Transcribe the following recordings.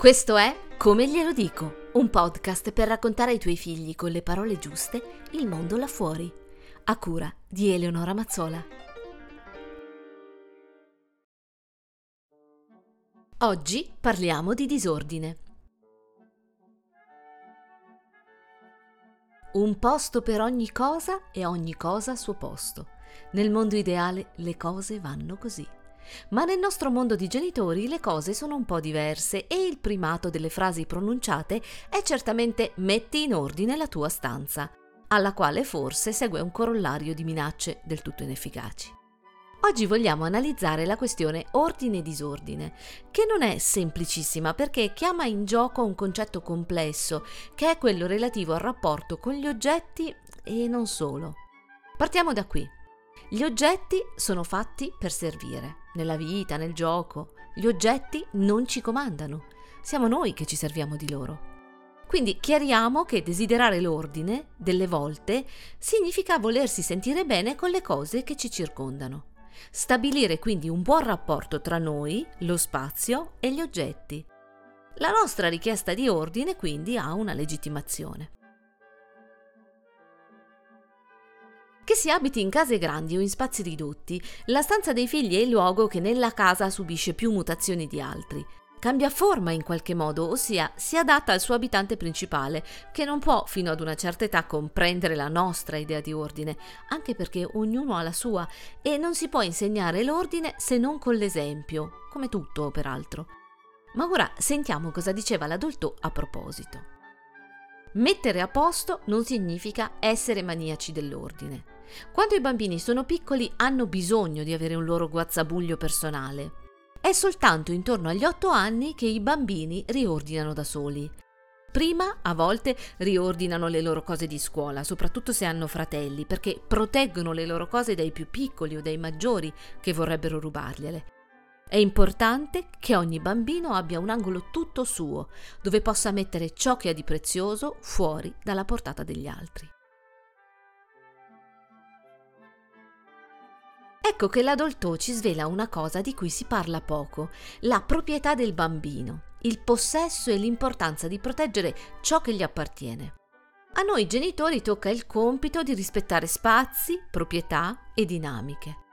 Questo è Come glielo dico, un podcast per raccontare ai tuoi figli con le parole giuste il mondo là fuori, a cura di Eleonora Mazzola. Oggi parliamo di disordine. Un posto per ogni cosa e ogni cosa al suo posto. Nel mondo ideale le cose vanno così. Ma nel nostro mondo di genitori le cose sono un po' diverse e il primato delle frasi pronunciate è certamente metti in ordine la tua stanza, alla quale forse segue un corollario di minacce del tutto inefficaci. Oggi vogliamo analizzare la questione ordine-disordine, che non è semplicissima perché chiama in gioco un concetto complesso, che è quello relativo al rapporto con gli oggetti e non solo. Partiamo da qui. Gli oggetti sono fatti per servire, nella vita, nel gioco. Gli oggetti non ci comandano, siamo noi che ci serviamo di loro. Quindi chiariamo che desiderare l'ordine, delle volte, significa volersi sentire bene con le cose che ci circondano. Stabilire quindi un buon rapporto tra noi, lo spazio e gli oggetti. La nostra richiesta di ordine quindi ha una legittimazione. Che si abiti in case grandi o in spazi ridotti, la stanza dei figli è il luogo che nella casa subisce più mutazioni di altri. Cambia forma in qualche modo, ossia si adatta al suo abitante principale, che non può fino ad una certa età comprendere la nostra idea di ordine, anche perché ognuno ha la sua e non si può insegnare l'ordine se non con l'esempio, come tutto peraltro. Ma ora sentiamo cosa diceva l'adulto a proposito. Mettere a posto non significa essere maniaci dell'ordine. Quando i bambini sono piccoli hanno bisogno di avere un loro guazzabuglio personale. È soltanto intorno agli otto anni che i bambini riordinano da soli. Prima, a volte, riordinano le loro cose di scuola, soprattutto se hanno fratelli, perché proteggono le loro cose dai più piccoli o dai maggiori che vorrebbero rubargliele. È importante che ogni bambino abbia un angolo tutto suo, dove possa mettere ciò che ha di prezioso fuori dalla portata degli altri. Ecco che l'adulto ci svela una cosa di cui si parla poco, la proprietà del bambino, il possesso e l'importanza di proteggere ciò che gli appartiene. A noi genitori tocca il compito di rispettare spazi, proprietà e dinamiche.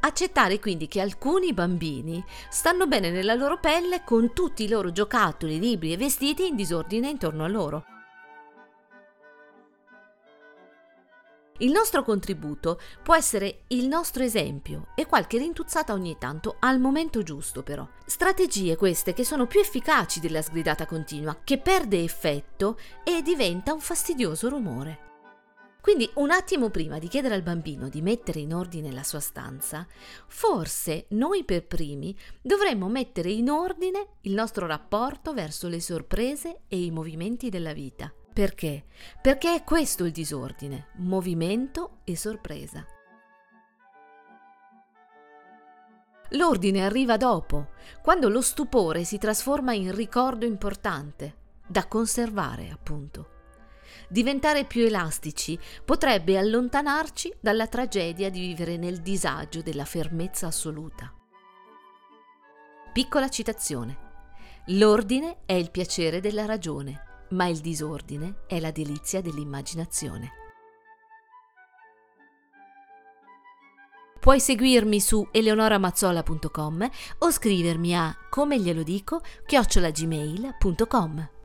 Accettare quindi che alcuni bambini stanno bene nella loro pelle con tutti i loro giocattoli, libri e vestiti in disordine intorno a loro. Il nostro contributo può essere il nostro esempio e qualche rintuzzata ogni tanto, al momento giusto però. Strategie queste che sono più efficaci della sgridata continua, che perde effetto e diventa un fastidioso rumore. Quindi un attimo prima di chiedere al bambino di mettere in ordine la sua stanza, forse noi per primi dovremmo mettere in ordine il nostro rapporto verso le sorprese e i movimenti della vita. Perché? Perché è questo il disordine, movimento e sorpresa. L'ordine arriva dopo, quando lo stupore si trasforma in ricordo importante, da conservare appunto. Diventare più elastici potrebbe allontanarci dalla tragedia di vivere nel disagio della fermezza assoluta. Piccola citazione. L'ordine è il piacere della ragione ma il disordine è la delizia dell'immaginazione. Puoi seguirmi su eleonoramazzola.com o scrivermi a come glielo dico chiocciolagmail.com.